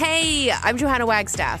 Hey, I'm Johanna Wagstaffe.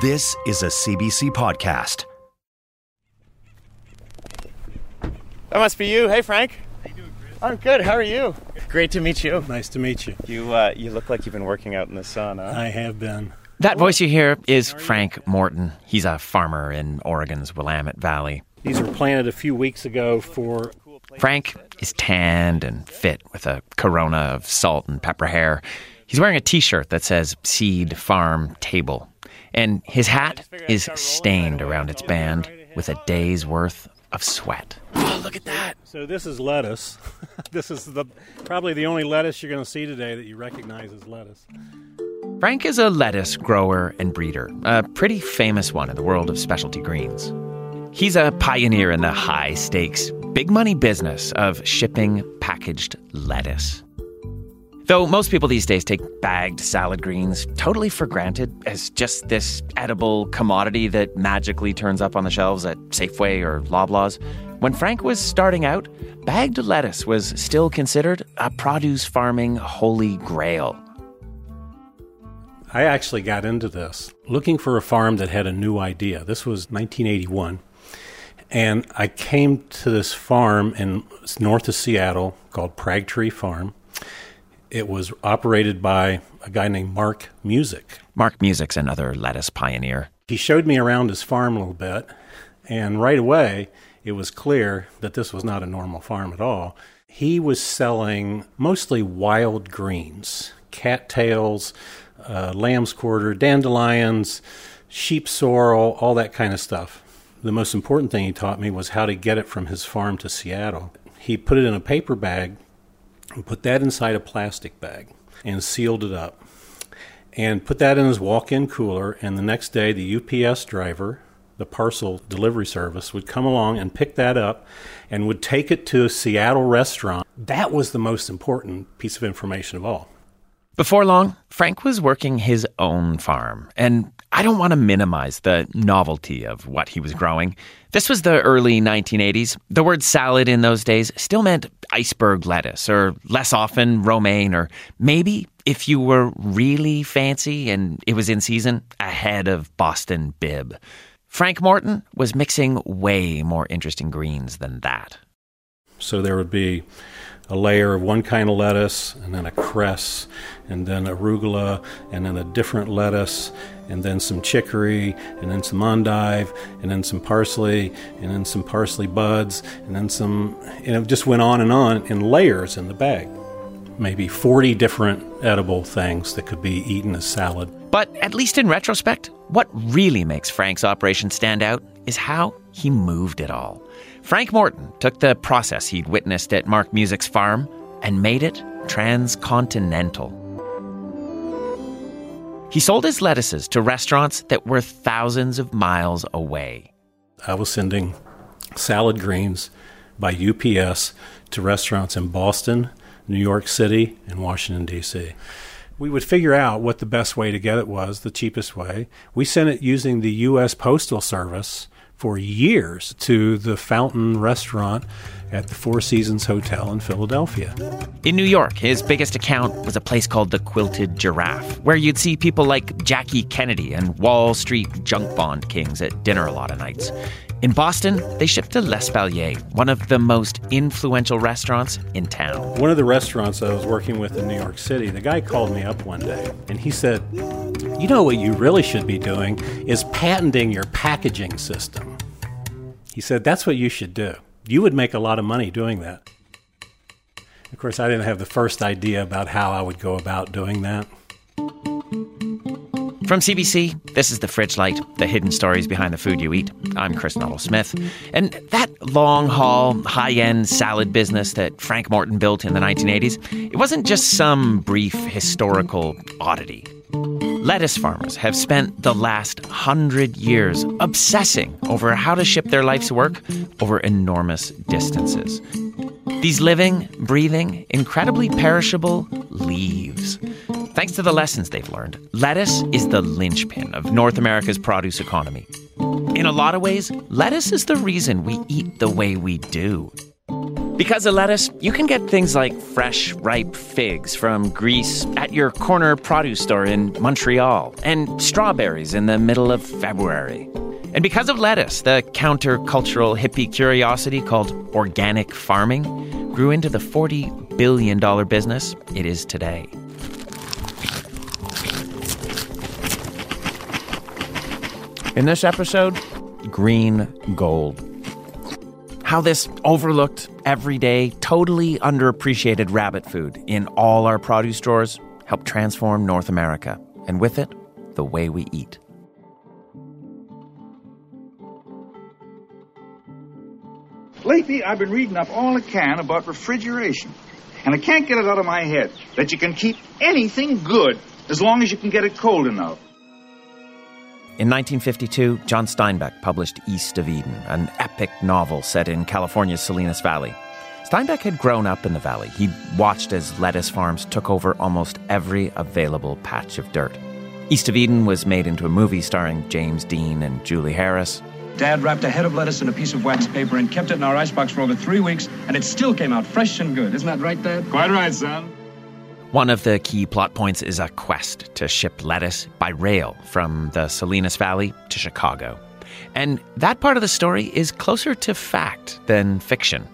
This is a CBC podcast. That must be you. Hey, Frank. How you doing, Chris? I'm good. How are you? Great to meet you. Nice to meet you. You uh, you look like you've been working out in the sun. Huh? I have been. That voice you hear is Frank Morton. He's a farmer in Oregon's Willamette Valley. These were planted a few weeks ago for. Frank is tanned and fit with a corona of salt and pepper hair. He's wearing a t shirt that says Seed Farm Table, and his hat is stained around its band with a day's worth of sweat. Oh, look at that. So, this is lettuce. this is the probably the only lettuce you're going to see today that you recognize as lettuce. Frank is a lettuce grower and breeder, a pretty famous one in the world of specialty greens. He's a pioneer in the high stakes, big money business of shipping packaged lettuce. Though most people these days take bagged salad greens totally for granted as just this edible commodity that magically turns up on the shelves at Safeway or Loblaws, when Frank was starting out, bagged lettuce was still considered a produce farming holy grail. I actually got into this looking for a farm that had a new idea. This was 1981. And I came to this farm in north of Seattle called Pragtree Farm. It was operated by a guy named Mark Musick. Mark Musick's another lettuce pioneer. He showed me around his farm a little bit, and right away it was clear that this was not a normal farm at all. He was selling mostly wild greens, cattails, uh, lamb's quarter, dandelions, sheep sorrel, all that kind of stuff. The most important thing he taught me was how to get it from his farm to Seattle. He put it in a paper bag and put that inside a plastic bag and sealed it up and put that in his walk-in cooler. And the next day the UPS driver the parcel delivery service would come along and pick that up and would take it to a Seattle restaurant. That was the most important piece of information of all before long, Frank was working his own farm, and I don't want to minimize the novelty of what he was growing. This was the early 1980s. The word salad in those days still meant iceberg lettuce, or less often, romaine, or maybe, if you were really fancy and it was in season, a head of Boston Bibb. Frank Morton was mixing way more interesting greens than that. So there would be a layer of one kind of lettuce, and then a cress, and then arugula, and then a different lettuce, and then some chicory, and then some endive, and then some parsley, and then some parsley buds, and then some, and it just went on and on in layers in the bag. Maybe 40 different edible things that could be eaten as salad. But at least in retrospect, what really makes Frank's operation stand out is how he moved it all. Frank Morton took the process he'd witnessed at Mark Musick's farm and made it transcontinental. He sold his lettuces to restaurants that were thousands of miles away. I was sending salad greens by UPS to restaurants in Boston, New York City, and Washington, D.C. We would figure out what the best way to get it was, the cheapest way. We sent it using the U.S. Postal Service for years to the Fountain Restaurant at the Four Seasons Hotel in Philadelphia. In New York, his biggest account was a place called the Quilted Giraffe, where you'd see people like Jackie Kennedy and Wall Street junk bond kings at dinner a lot of nights. In Boston, they shipped to L'Espalier, one of the most influential restaurants in town. One of the restaurants I was working with in New York City, the guy called me up one day and he said, You know what you really should be doing is patenting your packaging system. He said, That's what you should do. You would make a lot of money doing that. Of course, I didn't have the first idea about how I would go about doing that. From CBC, this is The Fridge Light, the hidden stories behind the food you eat. I'm Chris Nuttall Smith. And that long haul, high end salad business that Frank Morton built in the 1980s, it wasn't just some brief historical oddity. Lettuce farmers have spent the last hundred years obsessing over how to ship their life's work over enormous distances. These living, breathing, incredibly perishable leaves. Thanks to the lessons they've learned, lettuce is the linchpin of North America's produce economy. In a lot of ways, lettuce is the reason we eat the way we do. Because of lettuce, you can get things like fresh, ripe figs from Greece at your corner produce store in Montreal, and strawberries in the middle of February. And because of lettuce, the countercultural hippie curiosity called organic farming grew into the $40 billion business it is today. In this episode, green gold. How this overlooked, everyday, totally underappreciated rabbit food in all our produce stores helped transform North America, and with it, the way we eat. Lately, I've been reading up all I can about refrigeration. And I can't get it out of my head that you can keep anything good as long as you can get it cold enough. In 1952, John Steinbeck published East of Eden, an epic novel set in California's Salinas Valley. Steinbeck had grown up in the valley. He'd watched as lettuce farms took over almost every available patch of dirt. East of Eden was made into a movie starring James Dean and Julie Harris. Dad wrapped a head of lettuce in a piece of wax paper and kept it in our icebox for over three weeks, and it still came out fresh and good. Isn't that right, Dad? Quite right, son. One of the key plot points is a quest to ship lettuce by rail from the Salinas Valley to Chicago. And that part of the story is closer to fact than fiction.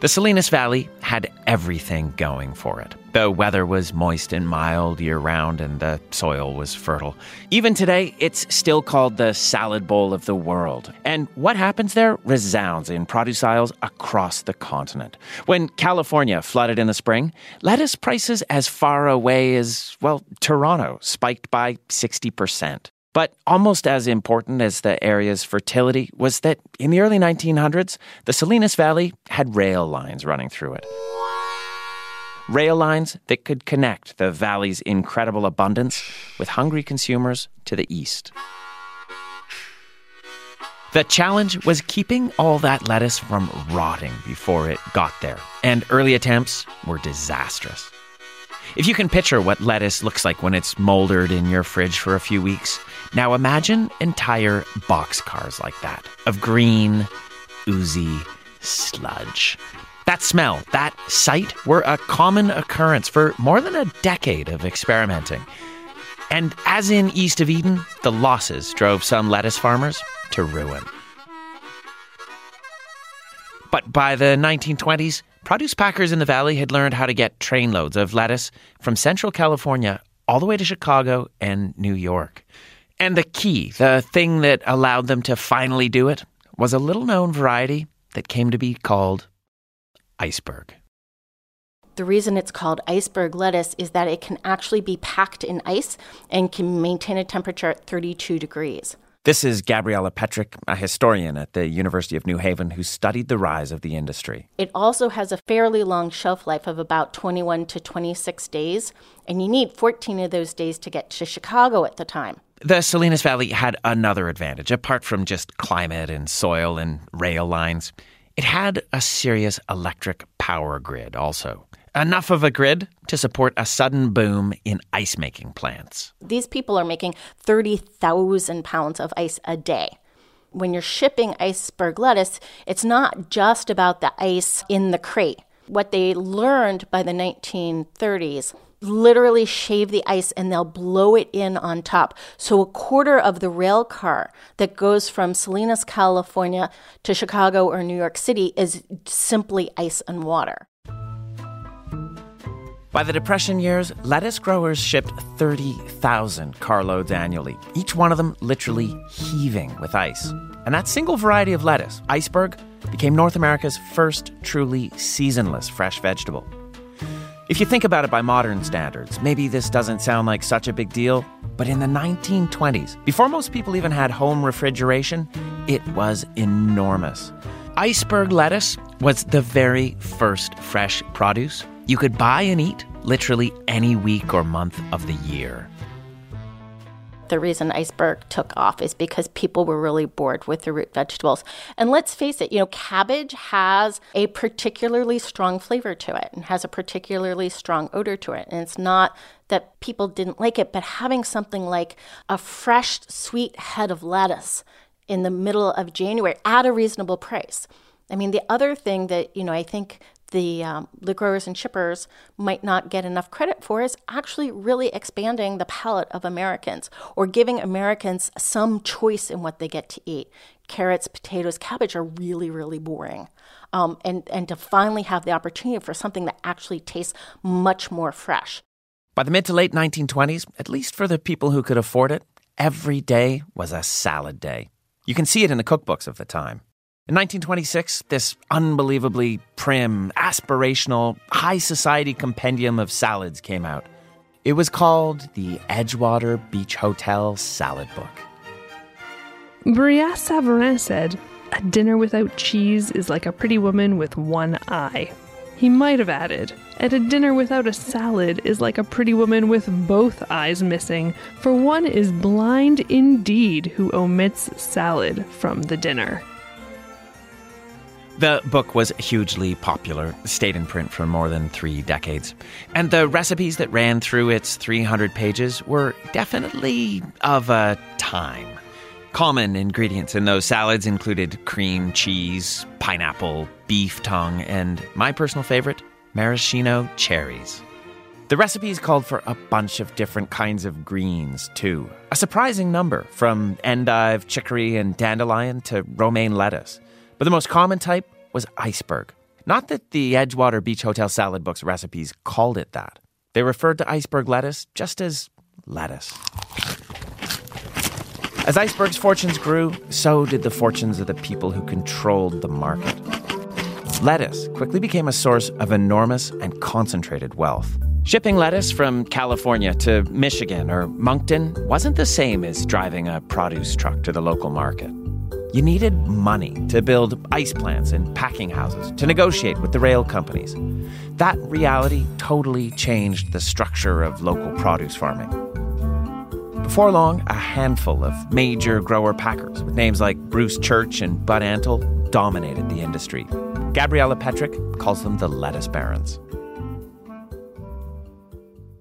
The Salinas Valley had everything going for it. The weather was moist and mild year round, and the soil was fertile. Even today, it's still called the salad bowl of the world. And what happens there resounds in produce aisles across the continent. When California flooded in the spring, lettuce prices as far away as, well, Toronto spiked by 60%. But almost as important as the area's fertility was that in the early 1900s, the Salinas Valley had rail lines running through it. Rail lines that could connect the valley's incredible abundance with hungry consumers to the east. The challenge was keeping all that lettuce from rotting before it got there, and early attempts were disastrous. If you can picture what lettuce looks like when it's moldered in your fridge for a few weeks, now imagine entire boxcars like that of green, oozy sludge. That smell, that sight were a common occurrence for more than a decade of experimenting. And as in East of Eden, the losses drove some lettuce farmers to ruin. But by the 1920s, produce packers in the valley had learned how to get trainloads of lettuce from Central California all the way to Chicago and New York. And the key, the thing that allowed them to finally do it, was a little known variety that came to be called iceberg. The reason it's called iceberg lettuce is that it can actually be packed in ice and can maintain a temperature at 32 degrees. This is Gabriella Petrick, a historian at the University of New Haven who studied the rise of the industry. It also has a fairly long shelf life of about 21 to 26 days, and you need 14 of those days to get to Chicago at the time. The Salinas Valley had another advantage, apart from just climate and soil and rail lines. It had a serious electric power grid also. Enough of a grid to support a sudden boom in ice making plants. These people are making 30,000 pounds of ice a day. When you're shipping iceberg lettuce, it's not just about the ice in the crate. What they learned by the 1930s literally shave the ice and they'll blow it in on top. So a quarter of the rail car that goes from Salinas, California to Chicago or New York City is simply ice and water. By the Depression years, lettuce growers shipped 30,000 carloads annually, each one of them literally heaving with ice. And that single variety of lettuce, iceberg, became North America's first truly seasonless fresh vegetable. If you think about it by modern standards, maybe this doesn't sound like such a big deal, but in the 1920s, before most people even had home refrigeration, it was enormous. Iceberg lettuce was the very first fresh produce you could buy and eat literally any week or month of the year. the reason iceberg took off is because people were really bored with the root vegetables. And let's face it, you know, cabbage has a particularly strong flavor to it and has a particularly strong odor to it. And it's not that people didn't like it, but having something like a fresh, sweet head of lettuce in the middle of January at a reasonable price. I mean, the other thing that, you know, I think the um, the growers and shippers might not get enough credit for is actually really expanding the palate of Americans or giving Americans some choice in what they get to eat. Carrots, potatoes, cabbage are really really boring, um, and and to finally have the opportunity for something that actually tastes much more fresh. By the mid to late 1920s, at least for the people who could afford it, every day was a salad day. You can see it in the cookbooks of the time. In 1926, this unbelievably prim, aspirational, high society compendium of salads came out. It was called the Edgewater Beach Hotel Salad Book. Brillat Savarin said, A dinner without cheese is like a pretty woman with one eye. He might have added, and a dinner without a salad is like a pretty woman with both eyes missing, for one is blind indeed who omits salad from the dinner. The book was hugely popular, stayed in print for more than three decades. And the recipes that ran through its 300 pages were definitely of a time. Common ingredients in those salads included cream, cheese, pineapple, beef tongue, and my personal favorite, maraschino cherries. The recipes called for a bunch of different kinds of greens, too. A surprising number, from endive, chicory, and dandelion to romaine lettuce. But the most common type was iceberg. Not that the Edgewater Beach Hotel salad book's recipes called it that. They referred to iceberg lettuce just as lettuce. As iceberg's fortunes grew, so did the fortunes of the people who controlled the market. Lettuce quickly became a source of enormous and concentrated wealth. Shipping lettuce from California to Michigan or Moncton wasn't the same as driving a produce truck to the local market. You needed money to build ice plants and packing houses, to negotiate with the rail companies. That reality totally changed the structure of local produce farming. Before long, a handful of major grower packers with names like Bruce Church and Bud Antle dominated the industry. Gabriella Petrick calls them the lettuce barons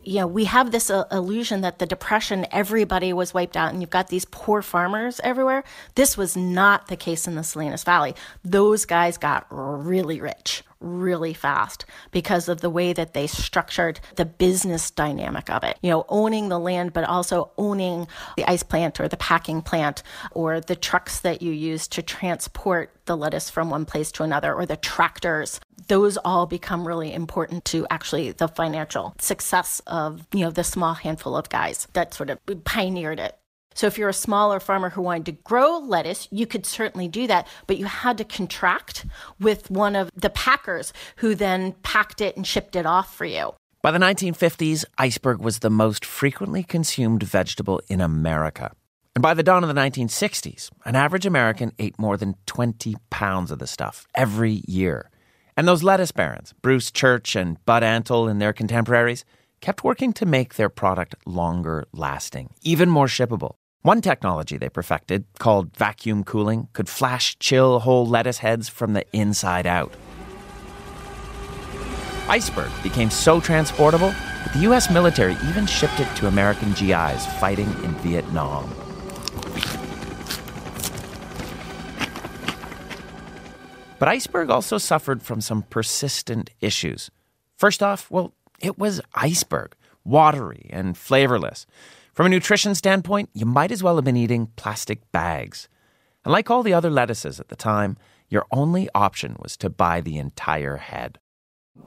you know, we have this uh, illusion that the depression, everybody was wiped out, and you've got these poor farmers everywhere. This was not the case in the Salinas Valley. Those guys got really rich really fast because of the way that they structured the business dynamic of it. You know, owning the land, but also owning the ice plant or the packing plant or the trucks that you use to transport the lettuce from one place to another or the tractors those all become really important to actually the financial success of you know the small handful of guys that sort of pioneered it so if you're a smaller farmer who wanted to grow lettuce, you could certainly do that, but you had to contract with one of the packers who then packed it and shipped it off for you. By the 1950s, iceberg was the most frequently consumed vegetable in America. And by the dawn of the 1960s, an average American ate more than 20 pounds of the stuff every year. And those lettuce barons, Bruce Church and Bud Antle and their contemporaries, kept working to make their product longer lasting, even more shippable. One technology they perfected, called vacuum cooling, could flash chill whole lettuce heads from the inside out. Iceberg became so transportable that the US military even shipped it to American GIs fighting in Vietnam. But Iceberg also suffered from some persistent issues. First off, well, it was iceberg, watery and flavorless. From a nutrition standpoint, you might as well have been eating plastic bags. And like all the other lettuces at the time, your only option was to buy the entire head.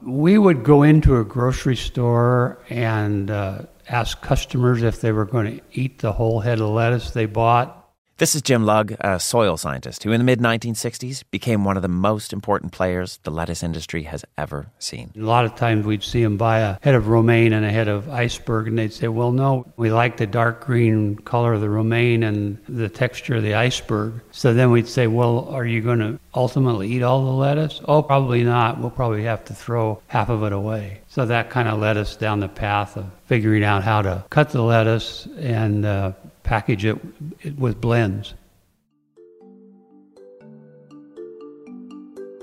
We would go into a grocery store and uh, ask customers if they were going to eat the whole head of lettuce they bought. This is Jim Lugg, a soil scientist who, in the mid 1960s, became one of the most important players the lettuce industry has ever seen. A lot of times we'd see him buy a head of romaine and a head of iceberg, and they'd say, Well, no, we like the dark green color of the romaine and the texture of the iceberg. So then we'd say, Well, are you going to ultimately eat all the lettuce? Oh, probably not. We'll probably have to throw half of it away. So that kind of led us down the path of figuring out how to cut the lettuce and uh, package it with blends.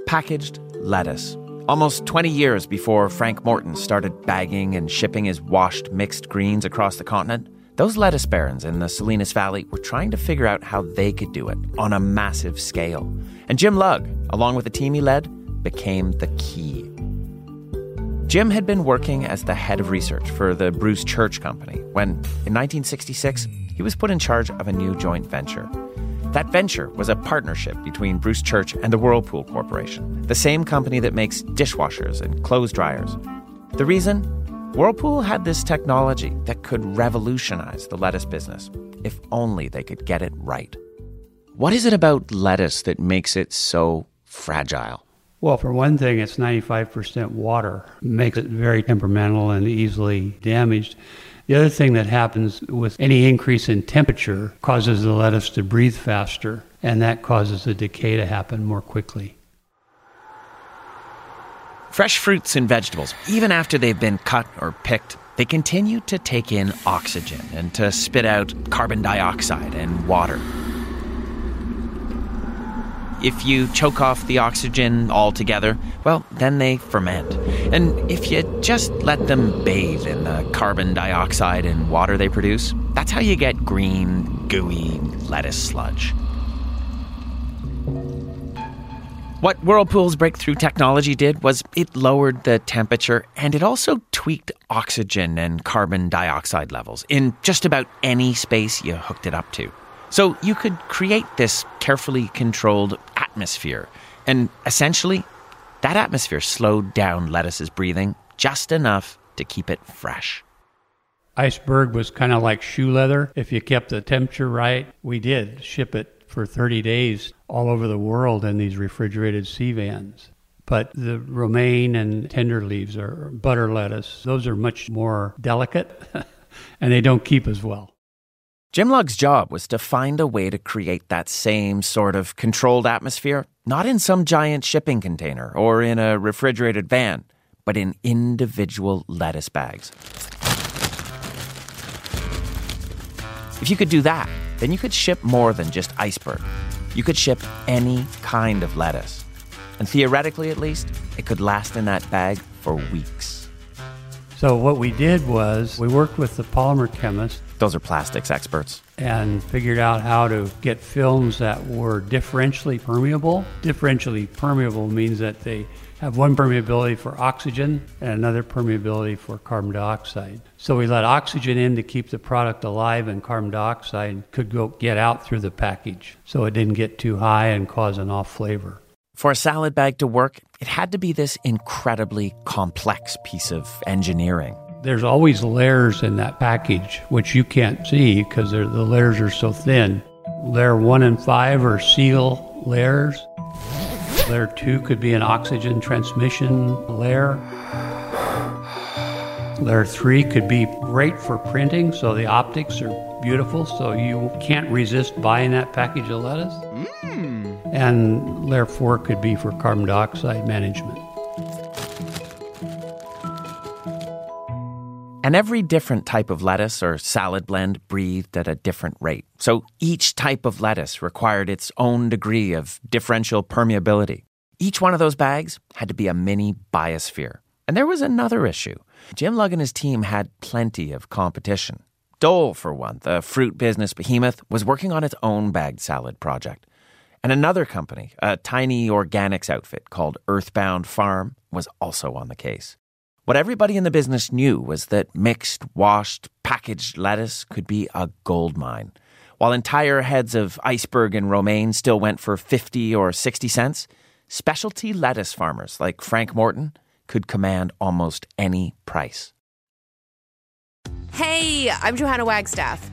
Packaged lettuce. Almost 20 years before Frank Morton started bagging and shipping his washed mixed greens across the continent, those lettuce barons in the Salinas Valley were trying to figure out how they could do it on a massive scale. And Jim Lugg, along with the team he led, became the key. Jim had been working as the head of research for the Bruce Church Company when, in 1966, he was put in charge of a new joint venture. That venture was a partnership between Bruce Church and the Whirlpool Corporation, the same company that makes dishwashers and clothes dryers. The reason? Whirlpool had this technology that could revolutionize the lettuce business, if only they could get it right. What is it about lettuce that makes it so fragile? Well, for one thing, it's 95% water, makes it very temperamental and easily damaged. The other thing that happens with any increase in temperature causes the lettuce to breathe faster, and that causes the decay to happen more quickly. Fresh fruits and vegetables, even after they've been cut or picked, they continue to take in oxygen and to spit out carbon dioxide and water. If you choke off the oxygen altogether, well, then they ferment. And if you just let them bathe in the carbon dioxide and water they produce, that's how you get green, gooey lettuce sludge. What Whirlpool's breakthrough technology did was it lowered the temperature and it also tweaked oxygen and carbon dioxide levels in just about any space you hooked it up to. So you could create this carefully controlled atmosphere. And essentially, that atmosphere slowed down lettuce's breathing just enough to keep it fresh. Iceberg was kind of like shoe leather. If you kept the temperature right, we did ship it for 30 days all over the world in these refrigerated sea vans. But the romaine and tender leaves or butter lettuce, those are much more delicate and they don't keep as well. Jim Lugg's job was to find a way to create that same sort of controlled atmosphere, not in some giant shipping container or in a refrigerated van, but in individual lettuce bags. If you could do that, then you could ship more than just iceberg. You could ship any kind of lettuce. And theoretically, at least, it could last in that bag for weeks. So, what we did was we worked with the polymer chemist those are plastics experts. And figured out how to get films that were differentially permeable. Differentially permeable means that they have one permeability for oxygen and another permeability for carbon dioxide. So we let oxygen in to keep the product alive, and carbon dioxide could go get out through the package, so it didn't get too high and cause an off flavor. For a salad bag to work, it had to be this incredibly complex piece of engineering. There's always layers in that package, which you can't see because the layers are so thin. Layer one and five are seal layers. Layer two could be an oxygen transmission layer. Layer three could be great for printing, so the optics are beautiful, so you can't resist buying that package of lettuce. Mm. And layer four could be for carbon dioxide management. And every different type of lettuce or salad blend breathed at a different rate. So each type of lettuce required its own degree of differential permeability. Each one of those bags had to be a mini biosphere. And there was another issue. Jim Lugg and his team had plenty of competition. Dole, for one, the fruit business behemoth, was working on its own bagged salad project. And another company, a tiny organics outfit called Earthbound Farm, was also on the case. What everybody in the business knew was that mixed, washed, packaged lettuce could be a gold mine. While entire heads of iceberg and romaine still went for 50 or 60 cents, specialty lettuce farmers like Frank Morton could command almost any price. Hey, I'm Johanna Wagstaffe.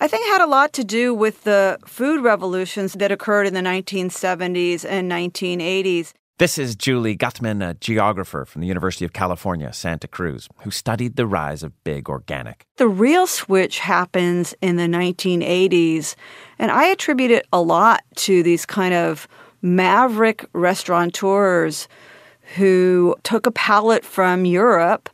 I think it had a lot to do with the food revolutions that occurred in the 1970s and 1980s. This is Julie Guthman, a geographer from the University of California, Santa Cruz, who studied the rise of big organic. The real switch happens in the 1980s, and I attribute it a lot to these kind of maverick restaurateurs who took a palate from Europe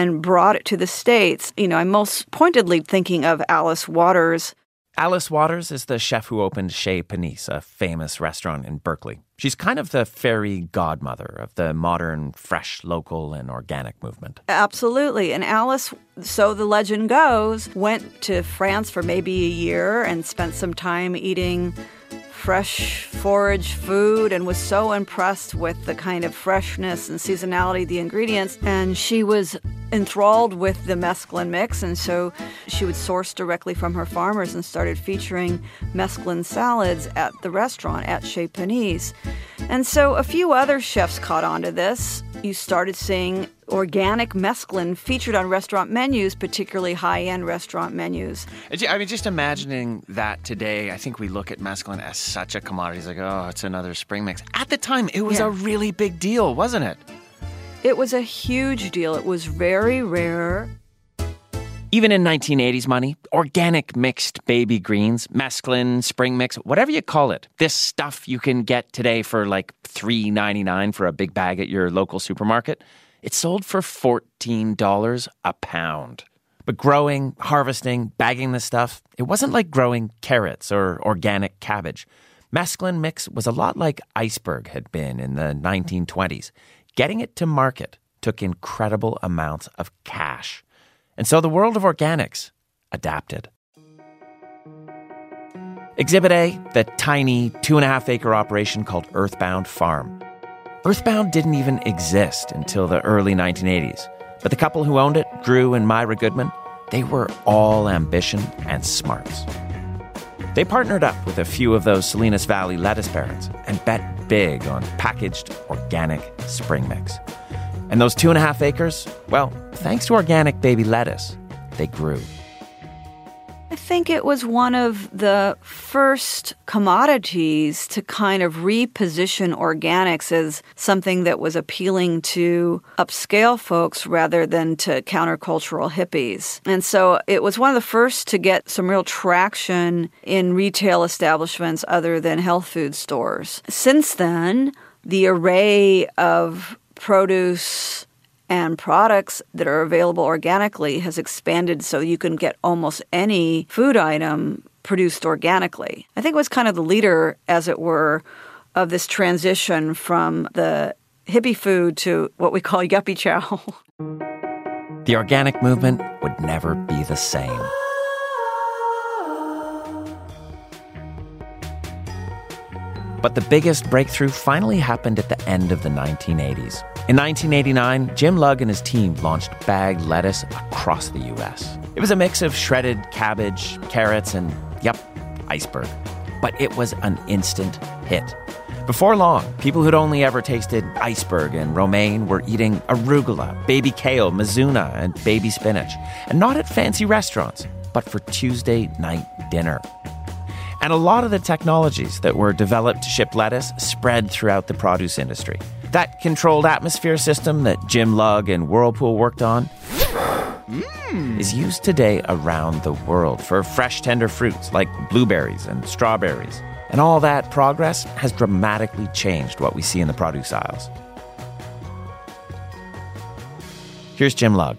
and brought it to the States. You know, I'm most pointedly thinking of Alice Waters. Alice Waters is the chef who opened Chez Panisse, a famous restaurant in Berkeley. She's kind of the fairy godmother of the modern, fresh, local, and organic movement. Absolutely. And Alice, so the legend goes, went to France for maybe a year and spent some time eating fresh forage food and was so impressed with the kind of freshness and seasonality of the ingredients. And she was enthralled with the mesclun mix. And so she would source directly from her farmers and started featuring mesclun salads at the restaurant at Chez Panisse. And so a few other chefs caught on to this. You started seeing organic mesclun featured on restaurant menus, particularly high end restaurant menus. I mean, just imagining that today, I think we look at mesclun as such a commodity. It's like, oh, it's another spring mix. At the time, it was Yeah. a really big deal, wasn't it? It was a huge deal. It was very rare. Even in 1980s money, organic mixed baby greens, mesclun, spring mix, whatever you call it, this stuff you can get today for like $3.99 for a big bag at your local supermarket, it sold for $14 a pound. But growing, harvesting, bagging this stuff, it wasn't like growing carrots or organic cabbage. Mesclun mix was a lot like iceberg had been in the 1920s. Getting it to market took incredible amounts of cash. And so the world of organics adapted. Exhibit A, the tiny two and a half acre operation called Earthbound Farm. Earthbound didn't even exist until the early 1980s, but the couple who owned it, Drew and Myra Goodman, they were all ambition and smarts. They partnered up with a few of those Salinas Valley lettuce barons and bet big on packaged organic spring mix. And those two and a half acres, well, thanks to organic baby lettuce, they grew. I think it was one of the first commodities to kind of reposition organics as something that was appealing to upscale folks rather than to countercultural hippies. And so it was one of the first to get some real traction in retail establishments other than health food stores. Since then, the array of produce and products that are available organically has expanded so you can get almost any food item produced organically. I think it was kind of the leader, as it were, of this transition from the hippie food to what we call yuppie chow. The organic movement would never be the same. But the biggest breakthrough finally happened at the end of the 1980s. In 1989, Jim Lugg and his team launched bagged lettuce across the U.S. It was a mix of shredded cabbage, carrots, and, yep, iceberg. But it was an instant hit. Before long, people who'd only ever tasted iceberg and romaine were eating arugula, baby kale, mizuna, and baby spinach. And not at fancy restaurants, but for Tuesday night dinner. And a lot of the technologies that were developed to ship lettuce spread throughout the produce industry. That controlled atmosphere system that Jim Lugg and Whirlpool worked on mmm. is used today around the world for fresh, tender fruits like blueberries and strawberries. And all that progress has dramatically changed what we see in the produce aisles. Here's Jim Lugg.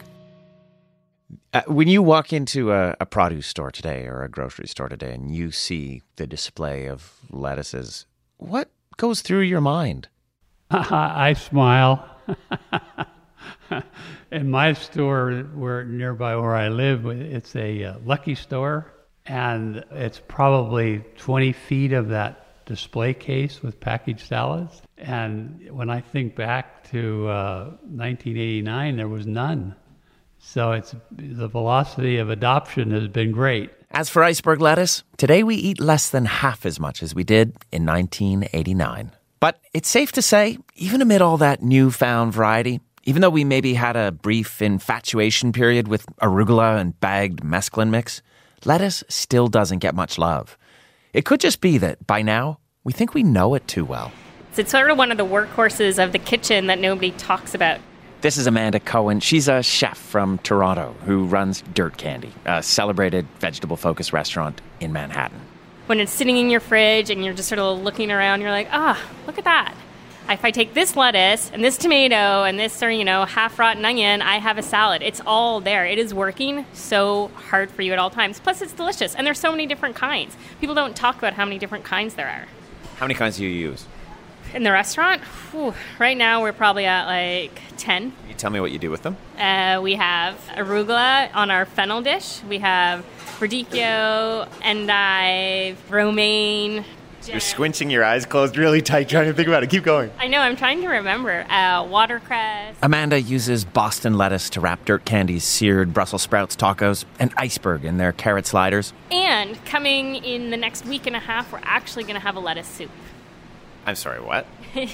Uh, when you walk into a, a produce store today or a grocery store today and you see the display of lettuces, what goes through your mind? I smile. In my store, where nearby where I live, it's a uh, Lucky Store, and it's probably 20 feet of that display case with packaged salads. And when I think back to uh, 1989, there was none. So it's the velocity of adoption has been great. As for iceberg lettuce, today we eat less than half as much as we did in 1989. But it's safe to say, even amid all that newfound variety, even though we maybe had a brief infatuation period with arugula and bagged mesclun mix, lettuce still doesn't get much love. It could just be that by now, we think we know it too well. It's sort of one of the workhorses of the kitchen that nobody talks about. This is Amanda Cohen. She's a chef from Toronto who runs Dirt Candy, a celebrated vegetable focused restaurant in Manhattan. When it's sitting in your fridge and you're just sort of looking around, you're like, ah, look at that. If I take this lettuce and this tomato and this, or, you know, half rotten onion, I have a salad. It's all there. It is working so hard for you at all times. Plus, it's delicious. And there's so many different kinds. People don't talk about how many different kinds there are. How many kinds do you use? In the restaurant, whew, right now we're probably at like 10. Can you tell me what you do with them? Uh, we have arugula on our fennel dish. We have radicchio, endive, romaine. You're squinching your eyes closed really tight trying to think about it. Keep going. I know, I'm trying to remember. Uh, watercress. Amanda uses Boston lettuce to wrap Dirt Candy's seared Brussels sprouts tacos and iceberg in their carrot sliders. And coming in the next week and a half, we're actually going to have a lettuce soup. I'm sorry, what?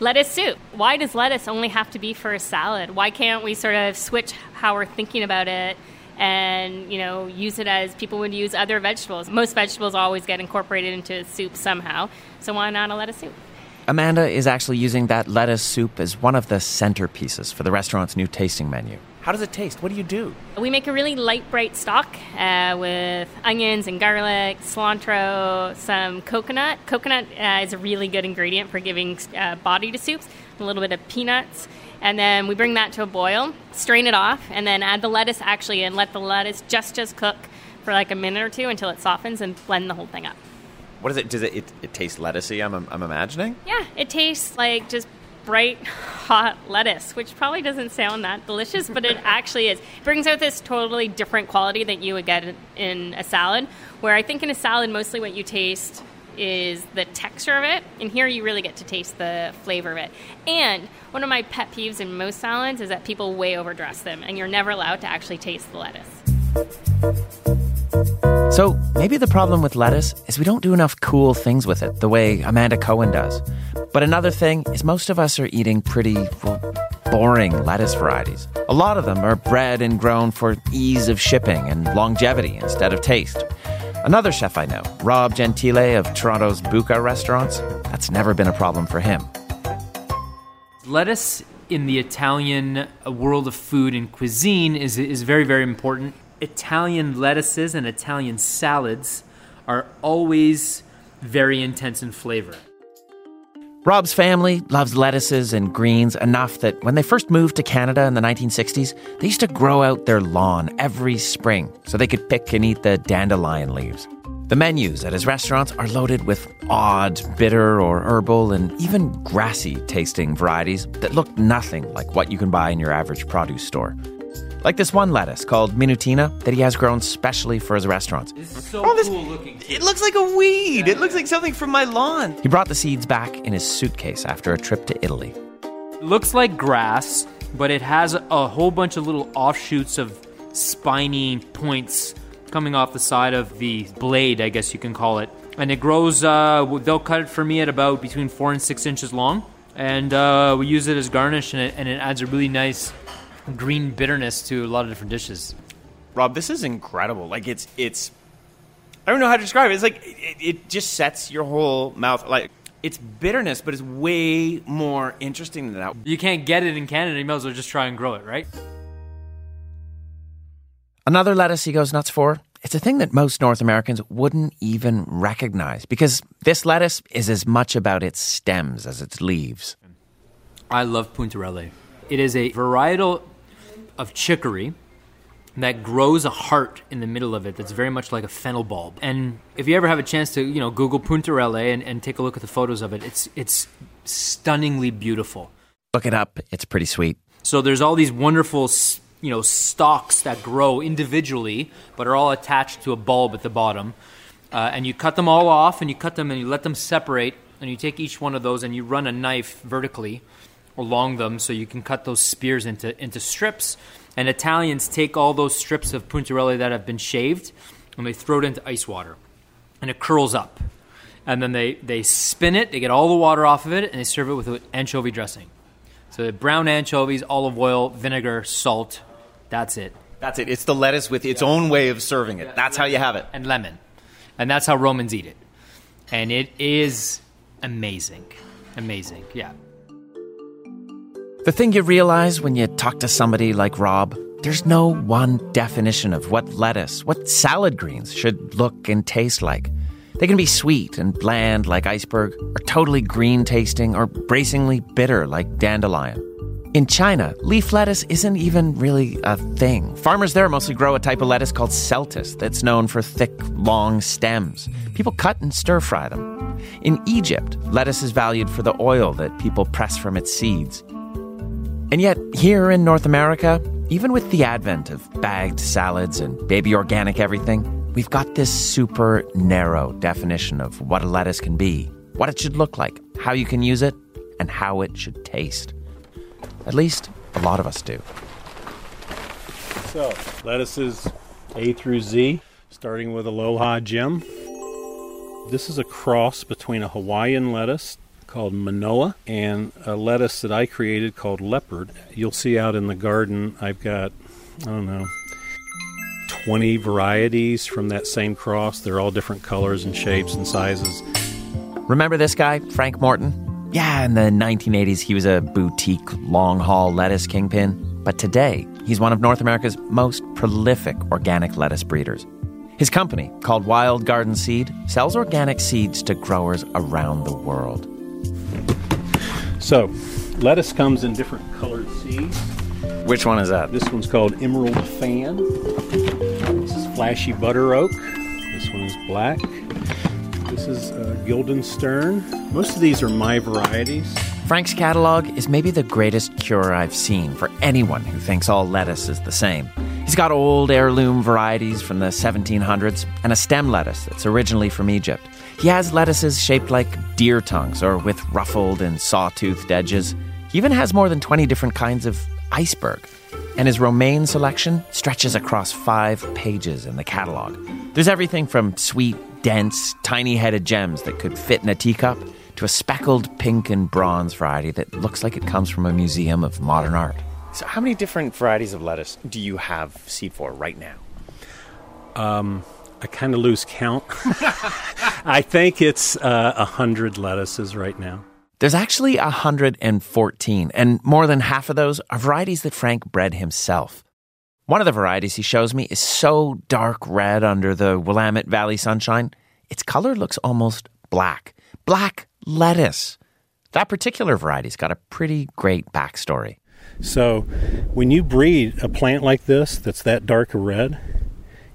lettuce soup. Why does lettuce only have to be for a salad? Why can't we sort of switch how we're thinking about it and, you know, use it as people would use other vegetables? Most vegetables always get incorporated into soup somehow. So why not a lettuce soup? Amanda is actually using that lettuce soup as one of the centerpieces for the restaurant's new tasting menu. How does it taste? What do you do? We make a really light, bright stock uh, with onions and garlic, cilantro, some coconut. Coconut uh, is a really good ingredient for giving uh, body to soups. A little bit of peanuts. And then we bring that to a boil, strain it off, and then add the lettuce actually and let the lettuce just just cook for like a minute or two until it softens and blend the whole thing up. What is it? Does it, it, it taste lettucey? I'm, I'm imagining. Yeah, it tastes like just bright hot lettuce, which probably doesn't sound that delicious, but it actually is. It brings out this totally different quality that you would get in a salad, where I think in a salad, mostly what you taste is the texture of it, and here you really get to taste the flavor of it. And one of my pet peeves in most salads is that people way overdress them, and you're never allowed to actually taste the lettuce. So maybe the problem with lettuce is we don't do enough cool things with it the way Amanda Cohen does. But another thing is most of us are eating pretty, well, boring lettuce varieties. A lot of them are bred and grown for ease of shipping and longevity instead of taste. Another chef I know, Rob Gentile of Toronto's Buca restaurants, that's never been a problem for him. Lettuce in the Italian uh, world of food and cuisine is, is very, very important. Italian lettuces and Italian salads are always very intense in flavor. Rob's family loves lettuces and greens enough that when they first moved to Canada in the 1960s, they used to grow out their lawn every spring so they could pick and eat the dandelion leaves. The menus at his restaurants are loaded with odd, bitter, or herbal, and even grassy tasting varieties that look nothing like what you can buy in your average produce store. Like this one lettuce called Minutina that he has grown specially for his restaurants. So oh, this, cool looking. It looks like a weed. It looks like something from my lawn. He brought the seeds back in his suitcase after a trip to Italy. It looks like grass, but it has a whole bunch of little offshoots of spiny points coming off the side of the blade, I guess you can call it. And it grows, uh, they'll cut it for me at about between four and six inches long. And uh, we use it as garnish, and it, and it adds a really nice green bitterness to a lot of different dishes. Rob, this is incredible. Like it's it's I don't know how to describe it. It's like it, it just sets your whole mouth like it's bitterness, but it's way more interesting than that. You can't get it in Canada. You might as well just try and grow it, right? Another lettuce he goes nuts for. It's a thing that most North Americans wouldn't even recognize because this lettuce is as much about its stems as its leaves. I love puntarelle. It is a varietal of chicory that grows a heart in the middle of it that's very much like a fennel bulb. And if you ever have a chance to, you know, Google puntarelle and, and take a look at the photos of it, it's it's stunningly beautiful. Look it up. It's pretty sweet. So there's all these wonderful, you know, stalks that grow individually, but are all attached to a bulb at the bottom. Uh, and you cut them all off, and you cut them, and you let them separate, and you take each one of those, and you run a knife vertically along them so you can cut those spears into, into strips. And Italians take all those strips of puntarelle that have been shaved and they throw it into ice water. And it curls up. and then they, they spin it, they get all the water off of it, and they serve it with anchovy dressing. So brown anchovies, olive oil, vinegar, salt. That's it. That's it. It's the lettuce with its own way of serving it. That's how you have it. And lemon. And that's how Romans eat it. And it is amazing. Amazing. Yeah. The thing you realize when you talk to somebody like Rob, there's no one definition of what lettuce, what salad greens should look and taste like. They can be sweet and bland like iceberg, or totally green tasting, or bracingly bitter like dandelion. In China, leaf lettuce isn't even really a thing. Farmers there mostly grow a type of lettuce called celtuce that's known for thick, long stems. People cut and stir fry them. In Egypt, lettuce is valued for the oil that people press from its seeds. And yet, here in North America, even with the advent of bagged salads and baby organic everything, we've got this super narrow definition of what a lettuce can be, what it should look like, how you can use it, and how it should taste. At least a lot of us do. So, lettuces A through Z, starting with Aloha Jim. This is a cross between a Hawaiian lettuce called Manoa and a lettuce that I created called Leopard. You'll see out in the garden, I've got, I don't know, 20 varieties from that same cross. They're all different colors and shapes and sizes. Remember this guy, Frank Morton? Yeah, in the 1980s, he was a boutique long haul lettuce kingpin. But today, he's one of North America's most prolific organic lettuce breeders. His company, called Wild Garden Seed, sells organic seeds to growers around the world. So, lettuce comes in different colored seeds. Which one is that? This one's called Emerald Fan. This is Flashy Butter Oak. This one is black. This is uh, Guildenstern. Most of these are my varieties. Frank's catalog is maybe the greatest cure I've seen for anyone who thinks all lettuce is the same. He's got old heirloom varieties from the 1700s and a stem lettuce that's originally from Egypt. He has lettuces shaped like deer tongues or with ruffled and sawtoothed edges. He even has more than 20 different kinds of iceberg. And his romaine selection stretches across five pages in the catalog. There's everything from sweet, dense, tiny headed gems that could fit in a teacup to a speckled pink and bronze variety that looks like it comes from a museum of modern art. So, how many different varieties of lettuce do you have seed for right now? Um, I kind of lose count. I think it's uh, a uh, hundred lettuces right now. There's actually 114, and more than half of those are varieties that Frank bred himself. One of the varieties he shows me is so dark red under the Willamette Valley sunshine, its color looks almost black. Black lettuce. That particular variety's got a pretty great backstory. So, when you breed a plant like this that's that dark red,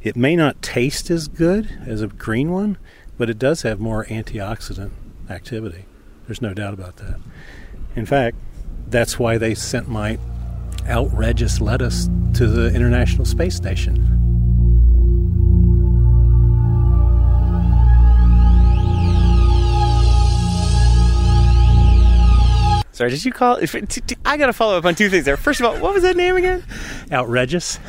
it may not taste as good as a green one, but it does have more antioxidant activity. There's no doubt about that. In fact, that's why they sent my Outredgeous lettuce to the International Space Station. Sorry, did you call? If I got to follow up on two things there. First of all, what was that name again? Outredgeous.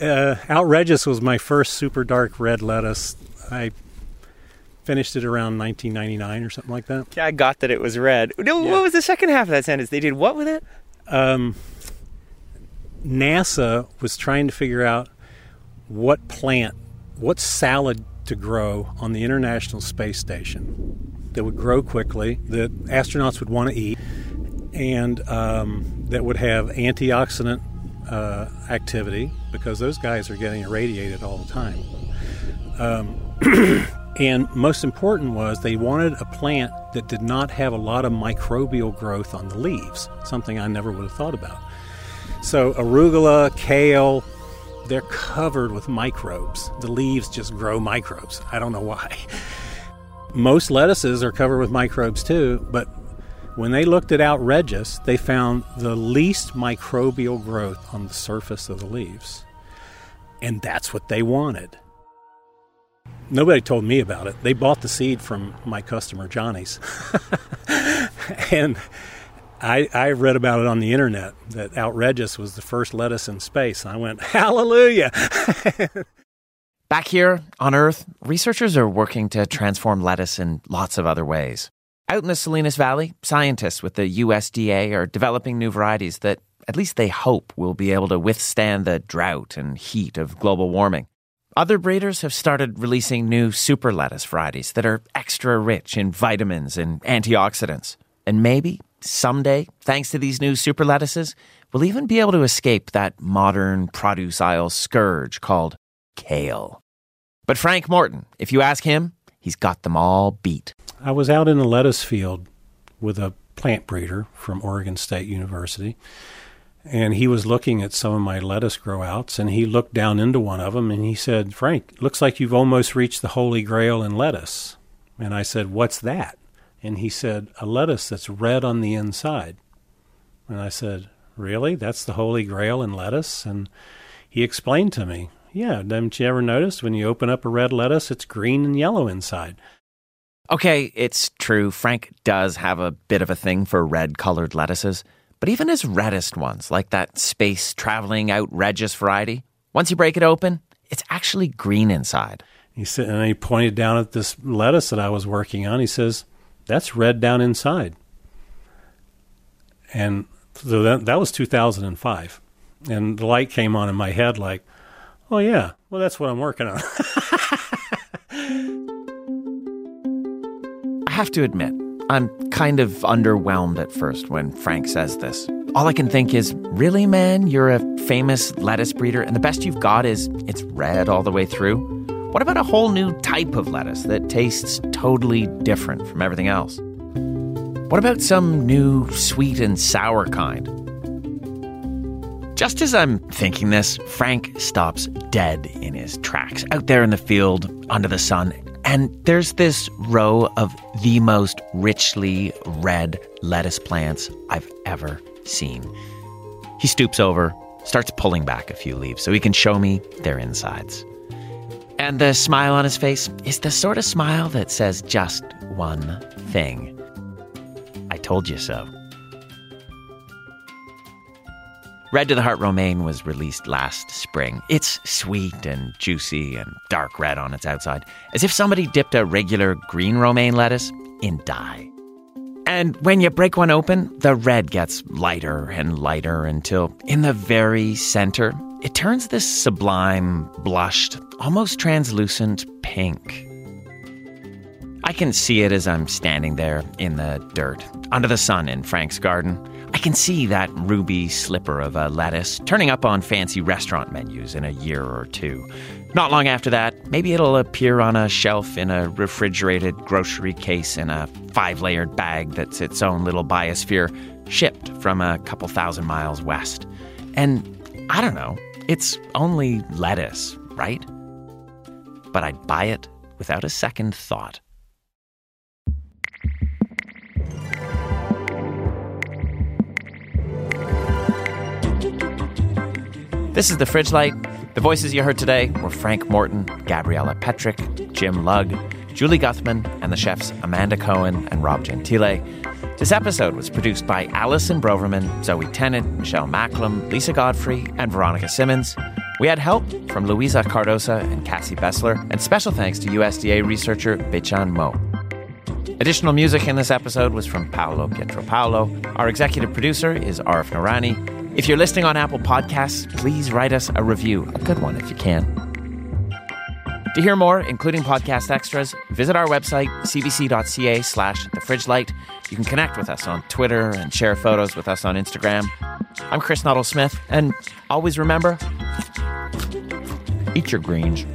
Uh, Outredgeous was my first super dark red lettuce. I finished it around 1999 or something like that. Yeah, I got that it was red. No, yeah. what was the second half of that sentence? They did what with it? Um, NASA was trying to figure out what plant, what salad to grow on the International Space Station that would grow quickly, that astronauts would want to eat, and um, that would have antioxidant uh, activity because those guys are getting irradiated all the time. Um, And most important was they wanted a plant that did not have a lot of microbial growth on the leaves, something I never would have thought about. So, arugula, kale, they're covered with microbes. The leaves just grow microbes. I don't know why. Most lettuces are covered with microbes too, but when they looked at Outredgeous, they found the least microbial growth on the surface of the leaves. And that's what they wanted. Nobody told me about it. They bought the seed from my customer, Johnny's. and I, I read about it on the internet that Outredgeous was the first lettuce in space. And I went, Hallelujah! Back here on Earth, researchers are working to transform lettuce in lots of other ways. Out in the Salinas Valley, scientists with the USDA are developing new varieties that at least they hope will be able to withstand the drought and heat of global warming. Other breeders have started releasing new super lettuce varieties that are extra rich in vitamins and antioxidants. And maybe someday, thanks to these new super lettuces, we'll even be able to escape that modern produce aisle scourge called kale. But Frank Morton, if you ask him, he's got them all beat. I was out in a lettuce field with a plant breeder from Oregon State University, and he was looking at some of my lettuce grow outs, and he looked down into one of them and he said, Frank, looks like you've almost reached the holy grail in lettuce. And I said, What's that? And he said, A lettuce that's red on the inside. And I said, Really? That's the holy grail in lettuce? And he explained to me, Yeah, haven't you ever noticed when you open up a red lettuce, it's green and yellow inside? Okay, it's true. Frank does have a bit of a thing for red colored lettuces, but even his reddest ones, like that space traveling Outredgeous variety, once you break it open, it's actually green inside. He said, and he pointed down at this lettuce that I was working on. He says, "That's red down inside." And so that that was 2005, and the light came on in my head, like, "Oh yeah, well that's what I'm working on." Have to admit, I'm kind of underwhelmed at first when Frank says this. All I can think is, really, man, you're a famous lettuce breeder, and the best you've got is it's red all the way through? What about a whole new type of lettuce that tastes totally different from everything else? What about some new sweet and sour kind? Just as I'm thinking this, Frank stops dead in his tracks out there in the field under the sun and there's this row of the most richly red lettuce plants I've ever seen. He stoops over, starts pulling back a few leaves so he can show me their insides. And the smile on his face is the sort of smile that says just one thing I told you so. Red to the Heart Romaine was released last spring. It's sweet and juicy and dark red on its outside, as if somebody dipped a regular green romaine lettuce in dye. And when you break one open, the red gets lighter and lighter until, in the very center, it turns this sublime, blushed, almost translucent pink. I can see it as I'm standing there in the dirt, under the sun in Frank's garden. I can see that ruby slipper of a lettuce turning up on fancy restaurant menus in a year or two. Not long after that, maybe it'll appear on a shelf in a refrigerated grocery case in a five layered bag that's its own little biosphere, shipped from a couple thousand miles west. And I don't know, it's only lettuce, right? But I'd buy it without a second thought. This is The Fridge Light. The voices you heard today were Frank Morton, Gabriella Petrick, Jim Lugg, Julie Guthman, and the chefs Amanda Cohen and Rob Gentile. This episode was produced by Allison Broverman, Zoe Tennant, Michelle Macklem, Lisa Godfrey, and Veronica Simmons. We had help from Luisa Cardosa and Cassie Bessler, and special thanks to USDA researcher Beiquan Mou. Additional music in this episode was from Paolo Pietropaolo. Our executive producer is Arif Noorani. If you're listening on Apple Podcasts, please write us a review, a good one if you can. To hear more, including podcast extras, visit our website, cbc.ca slash the fridge light. You can connect with us on Twitter and share photos with us on Instagram. I'm Chris Nuttall Smith, and always remember, eat your greens.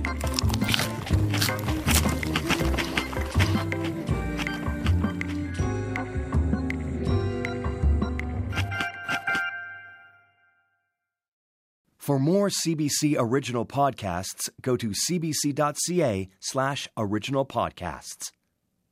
For more CBC original podcasts, go to cbc.ca slash original podcasts.